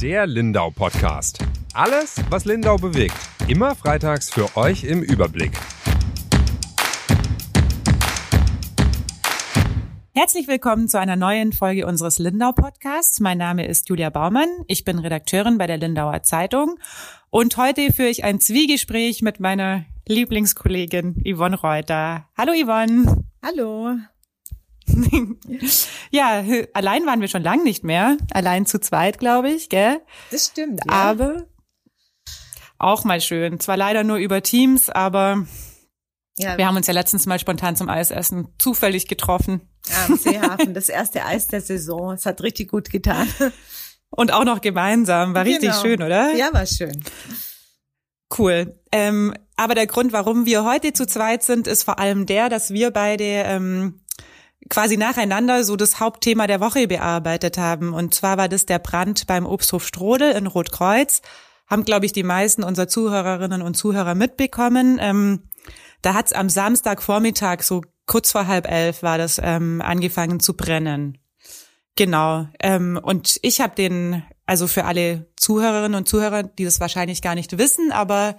Der Lindau Podcast. Alles, was Lindau bewegt. Immer freitags für euch im Überblick. Herzlich willkommen zu einer neuen Folge unseres Lindau Podcasts. Mein Name ist Julia Baumann. Ich bin Redakteurin bei der Lindauer Zeitung. Und heute führe ich ein Zwiegespräch mit meiner Lieblingskollegin Yvonne Reuter. Hallo Yvonne. Hallo. ja, allein waren wir schon lang nicht mehr. Allein zu zweit, glaube ich, gell? Das stimmt. Ja. Aber auch mal schön. Zwar leider nur über Teams, aber ja. wir haben uns ja letztens mal spontan zum Eisessen zufällig getroffen. Ja, am Seehafen, das erste Eis der Saison. Es hat richtig gut getan. Und auch noch gemeinsam. War richtig genau. schön, oder? Ja, war schön. Cool. Ähm, aber der Grund, warum wir heute zu zweit sind, ist vor allem der, dass wir beide ähm, quasi nacheinander so das Hauptthema der Woche bearbeitet haben. Und zwar war das der Brand beim Obsthof Strodel in Rotkreuz. Haben, glaube ich, die meisten unserer Zuhörerinnen und Zuhörer mitbekommen. Ähm, da hat's am Samstagvormittag, so kurz vor halb elf, war das ähm, angefangen zu brennen. Genau. Ähm, und ich habe den, also für alle Zuhörerinnen und Zuhörer, die das wahrscheinlich gar nicht wissen, aber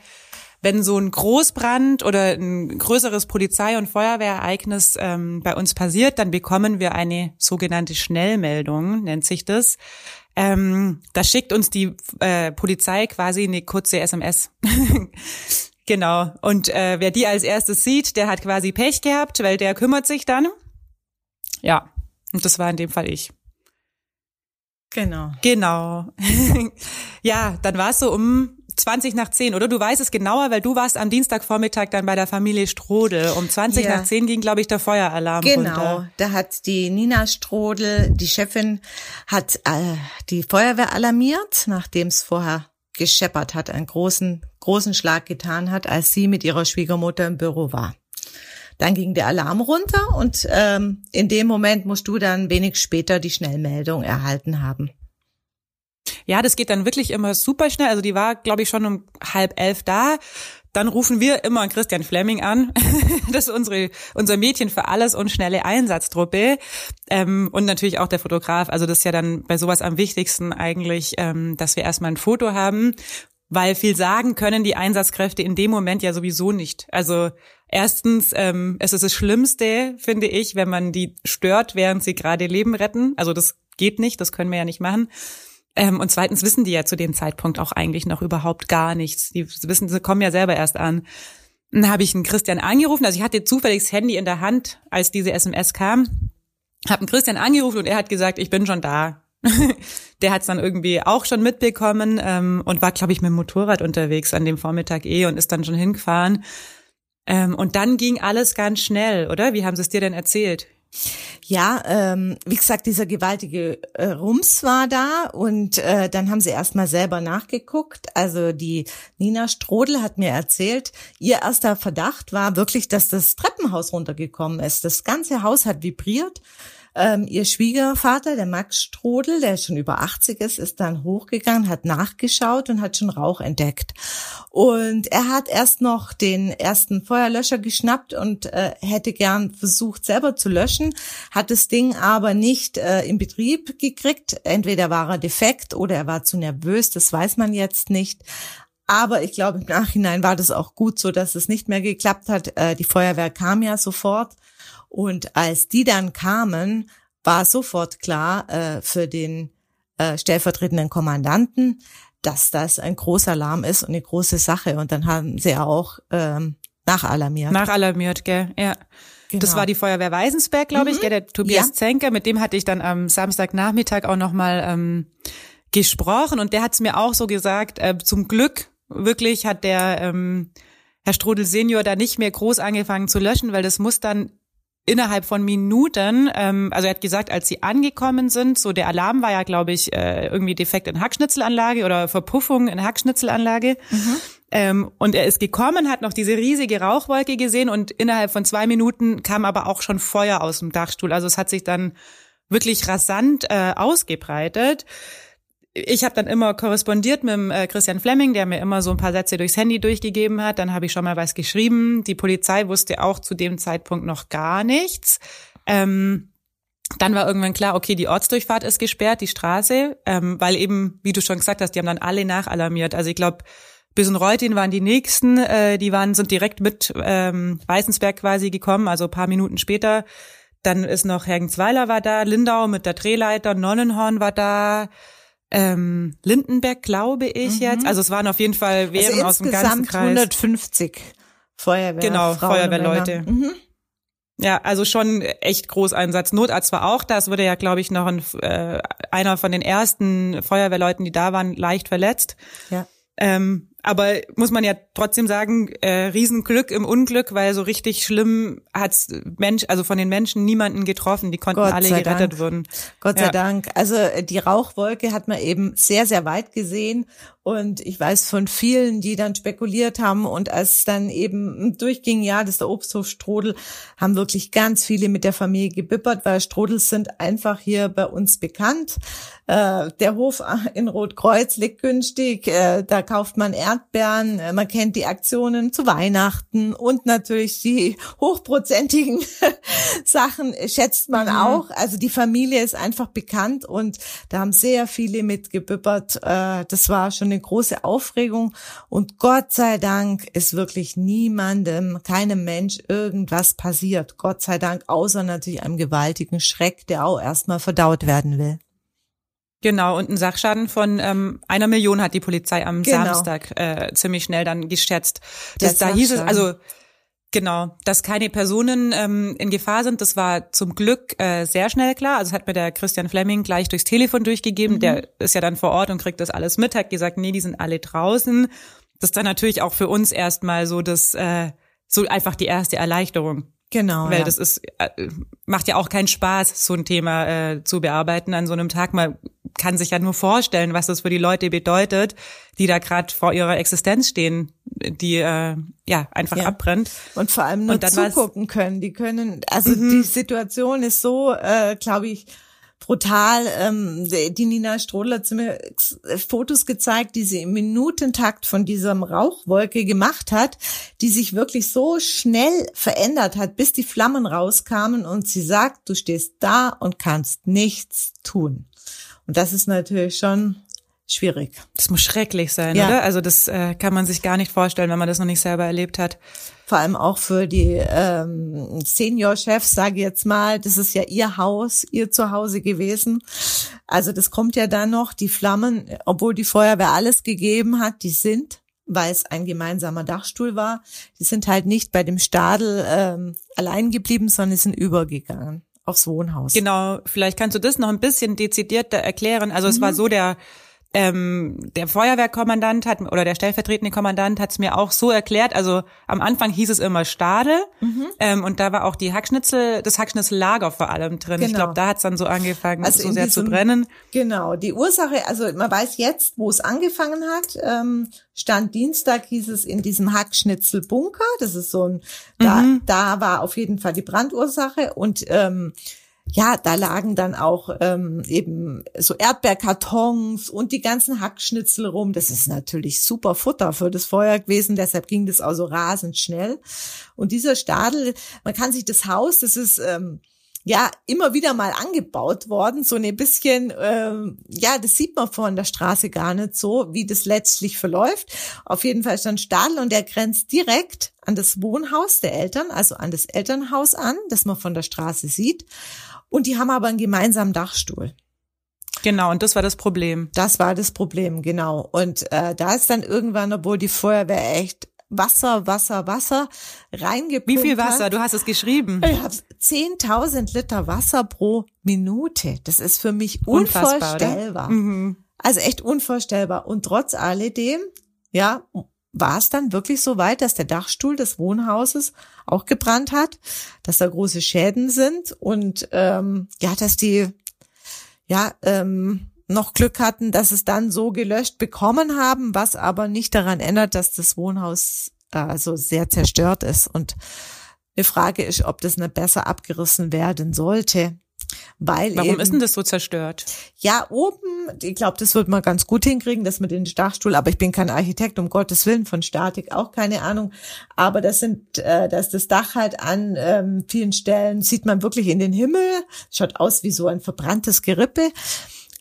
wenn so ein Großbrand oder ein größeres Polizei- und Feuerwehrereignis ähm, bei uns passiert, dann bekommen wir eine sogenannte Schnellmeldung, nennt sich das. Ähm, da schickt uns die äh, Polizei quasi eine kurze SMS. genau. Und äh, wer die als erstes sieht, der hat quasi Pech gehabt, weil der kümmert sich dann. Ja, und das war in dem Fall ich. Genau. Genau. ja, dann war es so um 20 nach 10, oder? Du weißt es genauer, weil du warst am Dienstagvormittag dann bei der Familie Strodel. Um 20 ja. nach 10 ging, glaube ich, der Feueralarm Genau, runter. da hat die Nina Strodel, die Chefin, hat äh, die Feuerwehr alarmiert, nachdem es vorher gescheppert hat, einen großen, großen Schlag getan hat, als sie mit ihrer Schwiegermutter im Büro war. Dann ging der Alarm runter und ähm, in dem Moment musst du dann wenig später die Schnellmeldung erhalten haben. Ja, das geht dann wirklich immer super schnell. Also die war, glaube ich, schon um halb elf da. Dann rufen wir immer Christian Fleming an. das ist unsere, unser Mädchen für alles und schnelle Einsatztruppe. Ähm, und natürlich auch der Fotograf. Also das ist ja dann bei sowas am wichtigsten eigentlich, ähm, dass wir erstmal ein Foto haben. Weil viel sagen können die Einsatzkräfte in dem Moment ja sowieso nicht. Also erstens, ähm, es ist das Schlimmste, finde ich, wenn man die stört, während sie gerade Leben retten. Also das geht nicht, das können wir ja nicht machen. Ähm, und zweitens wissen die ja zu dem Zeitpunkt auch eigentlich noch überhaupt gar nichts. Die wissen, sie kommen ja selber erst an. Dann habe ich einen Christian angerufen. Also ich hatte zufällig das Handy in der Hand, als diese SMS kam. Habe einen Christian angerufen und er hat gesagt, ich bin schon da. der hat es dann irgendwie auch schon mitbekommen ähm, und war, glaube ich, mit dem Motorrad unterwegs an dem Vormittag eh und ist dann schon hingefahren. Ähm, und dann ging alles ganz schnell, oder? Wie haben sie es dir denn erzählt? Ja, ähm, wie gesagt, dieser gewaltige äh, Rums war da und äh, dann haben sie erstmal selber nachgeguckt. Also die Nina Strodel hat mir erzählt, ihr erster Verdacht war wirklich, dass das Treppenhaus runtergekommen ist. Das ganze Haus hat vibriert ähm, ihr Schwiegervater, der Max Strodel, der schon über 80 ist, ist dann hochgegangen, hat nachgeschaut und hat schon Rauch entdeckt. Und er hat erst noch den ersten Feuerlöscher geschnappt und äh, hätte gern versucht, selber zu löschen, hat das Ding aber nicht äh, in Betrieb gekriegt. Entweder war er defekt oder er war zu nervös, das weiß man jetzt nicht. Aber ich glaube, im Nachhinein war das auch gut so, dass es nicht mehr geklappt hat. Äh, die Feuerwehr kam ja sofort und als die dann kamen, war sofort klar äh, für den äh, stellvertretenden Kommandanten, dass das ein großer Alarm ist und eine große Sache. Und dann haben sie auch ähm, nachalarmiert. Nachalarmiert, gell, ja. Genau. Das war die Feuerwehr Weisensberg, glaube ich, mhm. gell, der Tobias ja. Zenker. Mit dem hatte ich dann am Samstagnachmittag auch nochmal ähm, gesprochen und der hat es mir auch so gesagt, äh, zum Glück wirklich hat der ähm, Herr Strodel Senior da nicht mehr groß angefangen zu löschen, weil das muss dann innerhalb von Minuten, ähm, also er hat gesagt, als sie angekommen sind, so der Alarm war ja, glaube ich, äh, irgendwie defekt in Hackschnitzelanlage oder Verpuffung in Hackschnitzelanlage. Mhm. Ähm, und er ist gekommen, hat noch diese riesige Rauchwolke gesehen und innerhalb von zwei Minuten kam aber auch schon Feuer aus dem Dachstuhl. Also es hat sich dann wirklich rasant äh, ausgebreitet ich habe dann immer korrespondiert mit dem, äh, Christian Fleming, der mir immer so ein paar Sätze durchs Handy durchgegeben hat. Dann habe ich schon mal was geschrieben. Die Polizei wusste auch zu dem Zeitpunkt noch gar nichts. Ähm, dann war irgendwann klar, okay, die Ortsdurchfahrt ist gesperrt, die Straße, ähm, weil eben, wie du schon gesagt hast, die haben dann alle nachalarmiert. Also ich glaube, bis in Reutin waren die nächsten, äh, die waren sind direkt mit ähm, Weißensberg quasi gekommen, also paar Minuten später. Dann ist noch Hergensweiler war da, Lindau mit der Drehleiter, Nonnenhorn war da, ähm, Lindenberg, glaube ich mhm. jetzt. Also es waren auf jeden Fall Wehren also aus dem ganzen Kreis. 150 Feuerwehr. Genau, Frauen Feuerwehrleute. Mhm. Ja, also schon echt Großeinsatz. Notarzt war auch da. Es wurde ja, glaube ich, noch ein, äh, einer von den ersten Feuerwehrleuten, die da waren, leicht verletzt. Ja. Ähm, aber muss man ja trotzdem sagen, äh, Riesenglück im Unglück, weil so richtig schlimm hat's Mensch, also von den Menschen niemanden getroffen. Die konnten Gott alle gerettet Dank. werden. Gott sei ja. Dank. Also äh, die Rauchwolke hat man eben sehr, sehr weit gesehen. Und ich weiß von vielen, die dann spekuliert haben und als dann eben durchging, ja, das ist der Obsthof Strodel, haben wirklich ganz viele mit der Familie gebippert, weil Strodels sind einfach hier bei uns bekannt. Äh, der Hof in Rotkreuz liegt günstig, äh, da kauft man Erdbeeren, äh, man kennt die Aktionen zu Weihnachten und natürlich die hochprozentigen Sachen schätzt man mhm. auch. Also die Familie ist einfach bekannt und da haben sehr viele mitgebippert. Äh, das war schon eine große Aufregung und Gott sei Dank ist wirklich niemandem, keinem Mensch irgendwas passiert. Gott sei Dank, außer natürlich einem gewaltigen Schreck, der auch erstmal verdaut werden will. Genau, und ein Sachschaden von ähm, einer Million hat die Polizei am genau. Samstag äh, ziemlich schnell dann geschätzt. Das, da hieß es, also genau, dass keine Personen ähm, in Gefahr sind, das war zum Glück äh, sehr schnell klar. Also das hat mir der Christian Fleming gleich durchs Telefon durchgegeben. Mhm. Der ist ja dann vor Ort und kriegt das alles mit, hat gesagt, nee, die sind alle draußen. Das ist dann natürlich auch für uns erstmal so das, äh, so einfach die erste Erleichterung. Genau. Weil ja. das ist, äh, macht ja auch keinen Spaß, so ein Thema äh, zu bearbeiten an so einem Tag. Man kann sich ja nur vorstellen, was das für die Leute bedeutet, die da gerade vor ihrer Existenz stehen, die äh, ja einfach ja. abbrennt. Und vor allem nur zugucken können. Die können, also mhm. die Situation ist so, äh, glaube ich, brutal. Ähm, die Nina Strodler hat mir Fotos gezeigt, die sie im Minutentakt von diesem Rauchwolke gemacht hat, die sich wirklich so schnell verändert hat, bis die Flammen rauskamen und sie sagt, du stehst da und kannst nichts tun. Und das ist natürlich schon schwierig. Das muss schrecklich sein, ja. oder? Also das äh, kann man sich gar nicht vorstellen, wenn man das noch nicht selber erlebt hat. Vor allem auch für die ähm, Senior-Chefs, sage ich jetzt mal, das ist ja ihr Haus, ihr Zuhause gewesen. Also das kommt ja dann noch, die Flammen, obwohl die Feuerwehr alles gegeben hat, die sind weil es ein gemeinsamer Dachstuhl war. Die sind halt nicht bei dem Stadel ähm, allein geblieben, sondern sind übergegangen aufs Wohnhaus. Genau, vielleicht kannst du das noch ein bisschen dezidierter erklären. Also mhm. es war mhm. so, der ähm, der Feuerwehrkommandant hat oder der stellvertretende Kommandant hat es mir auch so erklärt. Also am Anfang hieß es immer Stadel mhm. ähm, und da war auch die Hackschnitzel, das Hackschnitzellager vor allem drin. Genau. Ich glaube, da hat es dann so angefangen, also so sehr diesem, zu brennen. Genau, die Ursache, also man weiß jetzt, wo es angefangen hat. Ähm, Stand Dienstag hieß es in diesem Hackschnitzelbunker. Das ist so ein, da, mhm. da war auf jeden Fall die Brandursache und ähm, ja, da lagen dann auch ähm, eben so Erdbeerkartons und die ganzen Hackschnitzel rum. Das ist natürlich super Futter für das Feuer gewesen, deshalb ging das auch so rasend schnell. Und dieser Stadel, man kann sich das Haus, das ist ähm, ja immer wieder mal angebaut worden, so ein bisschen, ähm, ja, das sieht man von der Straße gar nicht so, wie das letztlich verläuft. Auf jeden Fall ist dann Stadel und der grenzt direkt an das Wohnhaus der Eltern, also an das Elternhaus an, das man von der Straße sieht. Und die haben aber einen gemeinsamen Dachstuhl. Genau, und das war das Problem. Das war das Problem, genau. Und äh, da ist dann irgendwann, obwohl die Feuerwehr echt Wasser, Wasser, Wasser reingepumpt Wie viel Wasser? Hat. Du hast es geschrieben. Ich habe 10.000 Liter Wasser pro Minute. Das ist für mich unvorstellbar. Mhm. Also echt unvorstellbar. Und trotz alledem, ja, war es dann wirklich so weit, dass der Dachstuhl des Wohnhauses auch gebrannt hat, dass da große Schäden sind und ähm, ja, dass die ja ähm, noch Glück hatten, dass es dann so gelöscht bekommen haben, was aber nicht daran ändert, dass das Wohnhaus also sehr zerstört ist. Und eine Frage ist, ob das nicht besser abgerissen werden sollte. Weil Warum eben, ist denn das so zerstört? Ja, oben, ich glaube, das wird man ganz gut hinkriegen, das mit den Dachstuhl, aber ich bin kein Architekt, um Gottes Willen, von Statik auch keine Ahnung. Aber das sind, äh, dass das Dach halt an ähm, vielen Stellen sieht man wirklich in den Himmel, schaut aus wie so ein verbranntes Gerippe.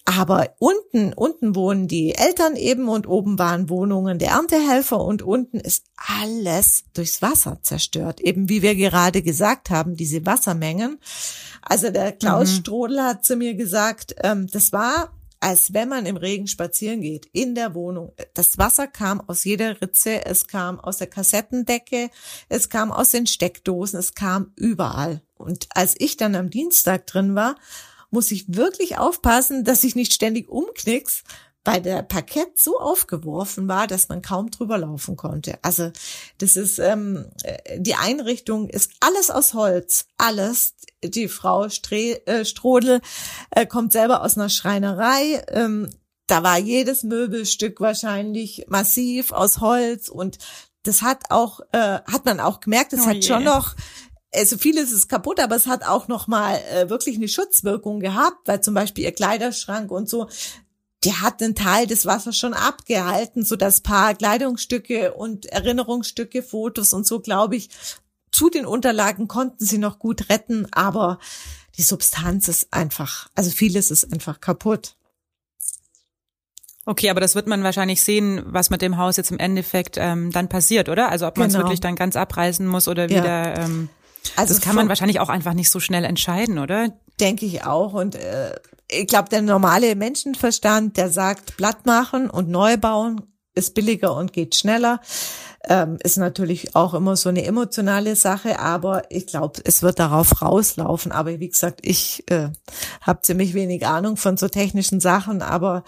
Aber unten, unten wohnen die Eltern eben und oben waren Wohnungen der Erntehelfer und unten ist alles durchs Wasser zerstört. Eben wie wir gerade gesagt haben, diese Wassermengen. Also der Klaus mhm. Strodel hat zu mir gesagt, ähm, das war als wenn man im Regen spazieren geht, in der Wohnung. Das Wasser kam aus jeder Ritze, es kam aus der Kassettendecke, es kam aus den Steckdosen, es kam überall. Und als ich dann am Dienstag drin war, muss ich wirklich aufpassen, dass ich nicht ständig umknicks, weil der Parkett so aufgeworfen war, dass man kaum drüber laufen konnte. Also das ist ähm, äh, die Einrichtung ist alles aus Holz, alles. Die Frau Stre äh, Strodel äh, kommt selber aus einer Schreinerei. Ähm, da war jedes Möbelstück wahrscheinlich massiv aus Holz und das hat auch äh, hat man auch gemerkt, es oh hat schon noch also vieles ist kaputt, aber es hat auch noch mal äh, wirklich eine Schutzwirkung gehabt, weil zum Beispiel ihr Kleiderschrank und so, der hat einen Teil des Wassers schon abgehalten, so dass paar Kleidungsstücke und Erinnerungsstücke, Fotos und so, glaube ich, zu den Unterlagen konnten sie noch gut retten, aber die Substanz ist einfach, also vieles ist einfach kaputt. Okay, aber das wird man wahrscheinlich sehen, was mit dem Haus jetzt im Endeffekt ähm, dann passiert, oder? Also ob man es genau. wirklich dann ganz abreißen muss oder wieder. Ja. Ähm also das kann man wahrscheinlich auch einfach nicht so schnell entscheiden, oder? Denke ich auch. Und äh, ich glaube, der normale Menschenverstand, der sagt, Blatt machen und neu bauen ist billiger und geht schneller. Ähm, ist natürlich auch immer so eine emotionale Sache, aber ich glaube, es wird darauf rauslaufen. Aber wie gesagt, ich äh, habe ziemlich wenig Ahnung von so technischen Sachen, aber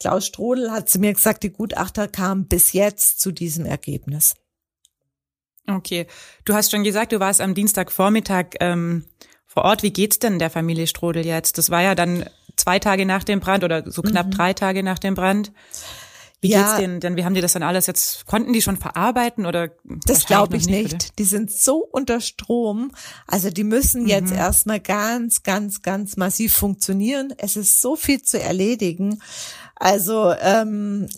Klaus Strodel hat zu mir gesagt, die Gutachter kamen bis jetzt zu diesem Ergebnis. Okay. Du hast schon gesagt, du warst am Dienstagvormittag ähm, vor Ort. Wie geht's denn der Familie Strodel jetzt? Das war ja dann zwei Tage nach dem Brand oder so knapp mhm. drei Tage nach dem Brand. Wie ja, geht's denen? Denn wie haben die das dann alles jetzt? Konnten die schon verarbeiten oder? Das glaube ich nicht. nicht. Die sind so unter Strom. Also die müssen mhm. jetzt erstmal ganz, ganz, ganz massiv funktionieren. Es ist so viel zu erledigen. Also ähm,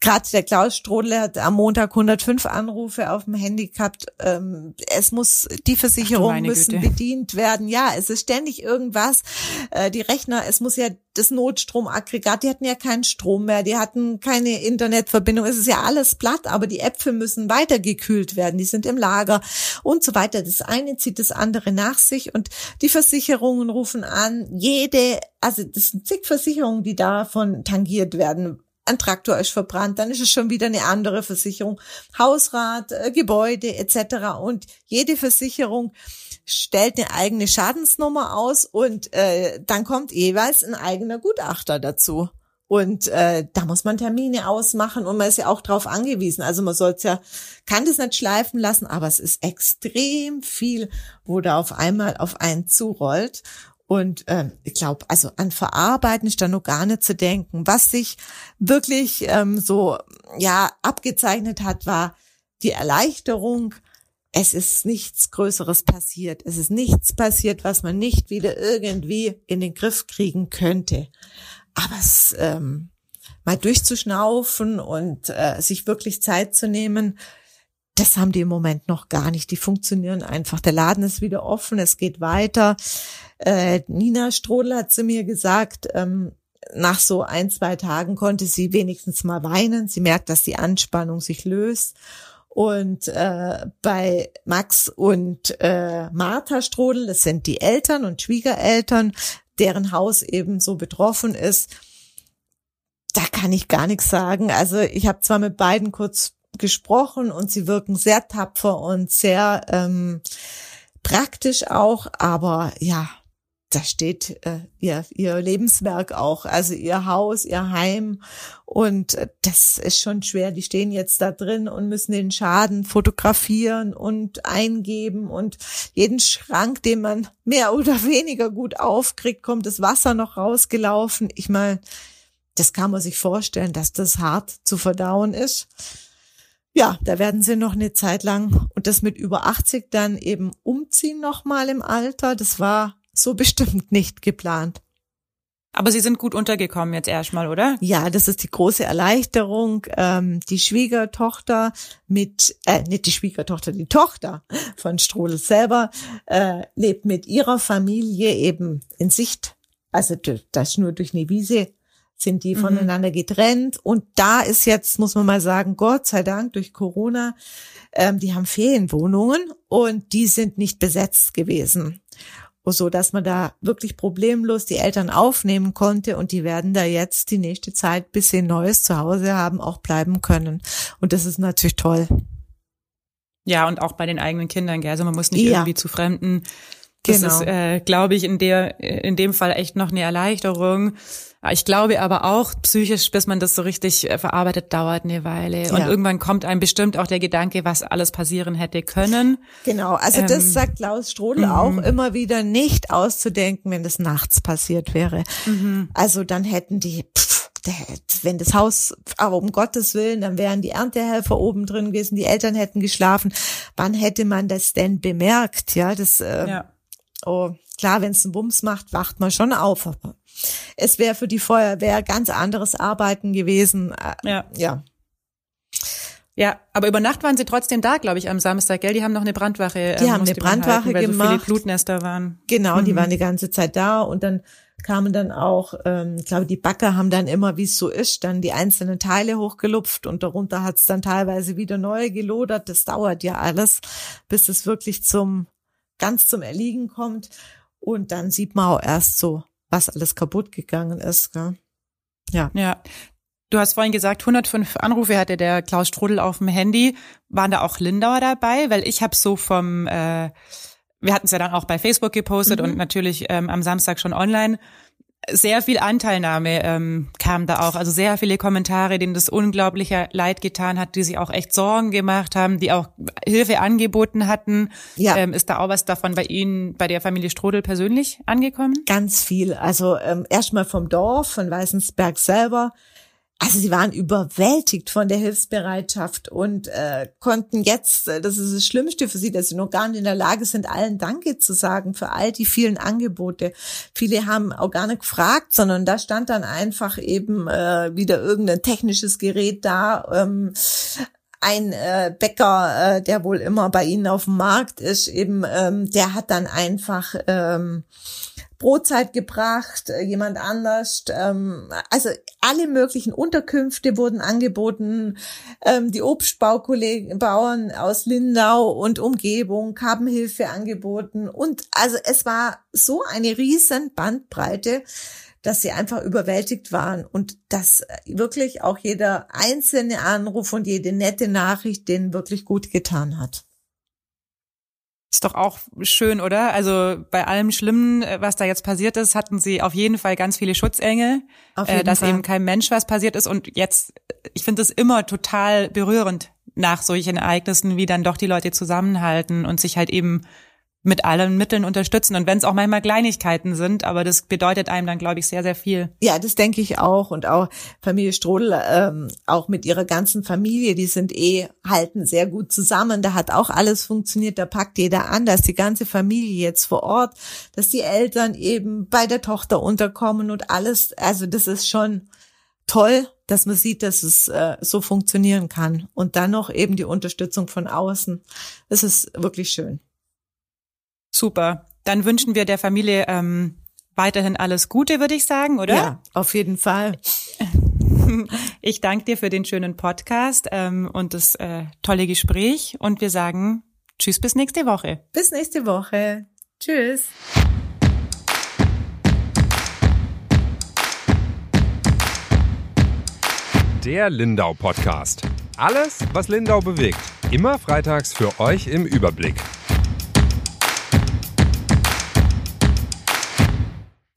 gerade der Klaus Strodler hat am Montag 105 Anrufe auf dem Handy gehabt. Ähm, es muss, die Versicherungen müssen Güte. bedient werden. Ja, es ist ständig irgendwas. Äh, die Rechner, es muss ja das Notstromaggregat, die hatten ja keinen Strom mehr, die hatten keine Internetverbindung. Es ist ja alles platt, aber die Äpfel müssen weitergekühlt werden. Die sind im Lager und so weiter. Das eine zieht das andere nach sich und die Versicherungen rufen an. Jede, also das sind zig Versicherungen, die davon tangiert werden ein Traktor ist verbrannt, dann ist es schon wieder eine andere Versicherung, Hausrat, äh, Gebäude etc. Und jede Versicherung stellt eine eigene Schadensnummer aus und äh, dann kommt jeweils ein eigener Gutachter dazu. Und äh, da muss man Termine ausmachen und man ist ja auch drauf angewiesen. Also man soll ja, kann das nicht schleifen lassen, aber es ist extrem viel, wo da auf einmal auf einen zurollt. Und ähm, ich glaube, also an Verarbeiten ist da noch gar nicht zu denken. Was sich wirklich ähm, so ja abgezeichnet hat, war die Erleichterung. Es ist nichts Größeres passiert. Es ist nichts passiert, was man nicht wieder irgendwie in den Griff kriegen könnte. Aber es ähm, mal durchzuschnaufen und äh, sich wirklich Zeit zu nehmen, das haben die im Moment noch gar nicht. Die funktionieren einfach. Der Laden ist wieder offen, es geht weiter. Äh, Nina Strodel hat zu mir gesagt, ähm, nach so ein, zwei Tagen konnte sie wenigstens mal weinen. Sie merkt, dass die Anspannung sich löst. Und äh, bei Max und äh, Martha Strodel, das sind die Eltern und Schwiegereltern, deren Haus eben so betroffen ist, da kann ich gar nichts sagen. Also ich habe zwar mit beiden kurz gesprochen und sie wirken sehr tapfer und sehr ähm, praktisch auch, aber ja, da steht äh, ihr, ihr Lebenswerk auch, also ihr Haus, ihr Heim. Und äh, das ist schon schwer. Die stehen jetzt da drin und müssen den Schaden fotografieren und eingeben. Und jeden Schrank, den man mehr oder weniger gut aufkriegt, kommt das Wasser noch rausgelaufen. Ich meine, das kann man sich vorstellen, dass das hart zu verdauen ist. Ja, da werden sie noch eine Zeit lang und das mit über 80 dann eben umziehen nochmal im Alter. Das war so bestimmt nicht geplant. Aber Sie sind gut untergekommen jetzt erstmal, oder? Ja, das ist die große Erleichterung. Ähm, die Schwiegertochter mit, äh, nicht die Schwiegertochter, die Tochter von Strudel selber äh, lebt mit ihrer Familie eben in Sicht. Also das nur durch eine Wiese sind die mhm. voneinander getrennt. Und da ist jetzt, muss man mal sagen, Gott sei Dank durch Corona, ähm, die haben Ferienwohnungen und die sind nicht besetzt gewesen so dass man da wirklich problemlos die Eltern aufnehmen konnte und die werden da jetzt die nächste Zeit, bis sie ein neues Zuhause haben, auch bleiben können. Und das ist natürlich toll. Ja, und auch bei den eigenen Kindern, gell? Also man muss nicht ja. irgendwie zu Fremden. Das genau. ist, äh, glaube ich, in der, in dem Fall echt noch eine Erleichterung. Ich glaube aber auch psychisch, bis man das so richtig äh, verarbeitet, dauert eine Weile. Ja. Und irgendwann kommt einem bestimmt auch der Gedanke, was alles passieren hätte können. Genau, also ähm, das sagt Klaus Strodel mhm. auch immer wieder, nicht auszudenken, wenn das nachts passiert wäre. Mhm. Also dann hätten die, pff, wenn das Haus, aber um Gottes Willen, dann wären die Erntehelfer oben drin gewesen, die Eltern hätten geschlafen. Wann hätte man das denn bemerkt? Ja, das, äh, ja. Oh, klar, wenn es einen Bums macht, wacht man schon auf. Aber es wäre für die Feuerwehr ganz anderes Arbeiten gewesen. Äh, ja. Ja. Ja, aber über Nacht waren sie trotzdem da, glaube ich, am Samstag, gell? Die haben noch eine Brandwache. Die ähm, haben eine Brandwache halten, weil gemacht. So viele Blutnester waren. Genau, mhm. die waren die ganze Zeit da und dann kamen dann auch, ähm, ich glaube, die Backer haben dann immer, wie es so ist, dann die einzelnen Teile hochgelupft und darunter hat es dann teilweise wieder neu gelodert. Das dauert ja alles, bis es wirklich zum ganz zum Erliegen kommt. Und dann sieht man auch erst so was alles kaputt gegangen ist. Gell? Ja. Ja. Du hast vorhin gesagt, 105 Anrufe hatte der Klaus Strudel auf dem Handy. Waren da auch Lindauer dabei? Weil ich habe so vom, äh, wir hatten es ja dann auch bei Facebook gepostet mhm. und natürlich ähm, am Samstag schon online sehr viel Anteilnahme ähm, kam da auch. Also sehr viele Kommentare, denen das unglaubliche Leid getan hat, die sich auch echt Sorgen gemacht haben, die auch Hilfe angeboten hatten. Ja. Ähm, ist da auch was davon bei Ihnen, bei der Familie Strodel persönlich angekommen? Ganz viel. Also ähm, erstmal vom Dorf, von Weißensberg selber. Also sie waren überwältigt von der Hilfsbereitschaft und äh, konnten jetzt, äh, das ist das Schlimmste für sie, dass sie noch gar nicht in der Lage sind, allen Danke zu sagen für all die vielen Angebote. Viele haben auch gar nicht gefragt, sondern da stand dann einfach eben äh, wieder irgendein technisches Gerät da. Ähm, ein äh, Bäcker, äh, der wohl immer bei ihnen auf dem Markt ist, eben, ähm, der hat dann einfach ähm, Brotzeit gebracht, äh, jemand anders. Ähm, also alle möglichen Unterkünfte wurden angeboten. Ähm, die Obstbaukollegen, aus Lindau und Umgebung haben Hilfe angeboten. Und also es war so eine riesen Bandbreite, dass sie einfach überwältigt waren und dass wirklich auch jeder einzelne Anruf und jede nette Nachricht denen wirklich gut getan hat. Ist doch auch schön, oder? Also bei allem Schlimmen, äh, was da jetzt passiert ist, hatten sie auf jeden Fall ganz viele Schutzengel, äh, dass Fall. eben kein Mensch was passiert ist. Und jetzt, ich finde es immer total berührend nach solchen Ereignissen, wie dann doch die Leute zusammenhalten und sich halt eben mit allen Mitteln unterstützen. Und wenn es auch manchmal Kleinigkeiten sind, aber das bedeutet einem dann, glaube ich, sehr, sehr viel. Ja, das denke ich auch. Und auch Familie Strodel, ähm, auch mit ihrer ganzen Familie, die sind eh, halten sehr gut zusammen. Da hat auch alles funktioniert, da packt jeder an, da ist die ganze Familie jetzt vor Ort, dass die Eltern eben bei der Tochter unterkommen und alles. Also das ist schon toll, dass man sieht, dass es äh, so funktionieren kann. Und dann noch eben die Unterstützung von außen. Das ist wirklich schön. Super. Dann wünschen wir der Familie ähm, weiterhin alles Gute, würde ich sagen, oder? Ja, auf jeden Fall. Ich danke dir für den schönen Podcast ähm, und das äh, tolle Gespräch und wir sagen Tschüss bis nächste Woche. Bis nächste Woche. Tschüss. Der Lindau Podcast. Alles, was Lindau bewegt. Immer freitags für euch im Überblick.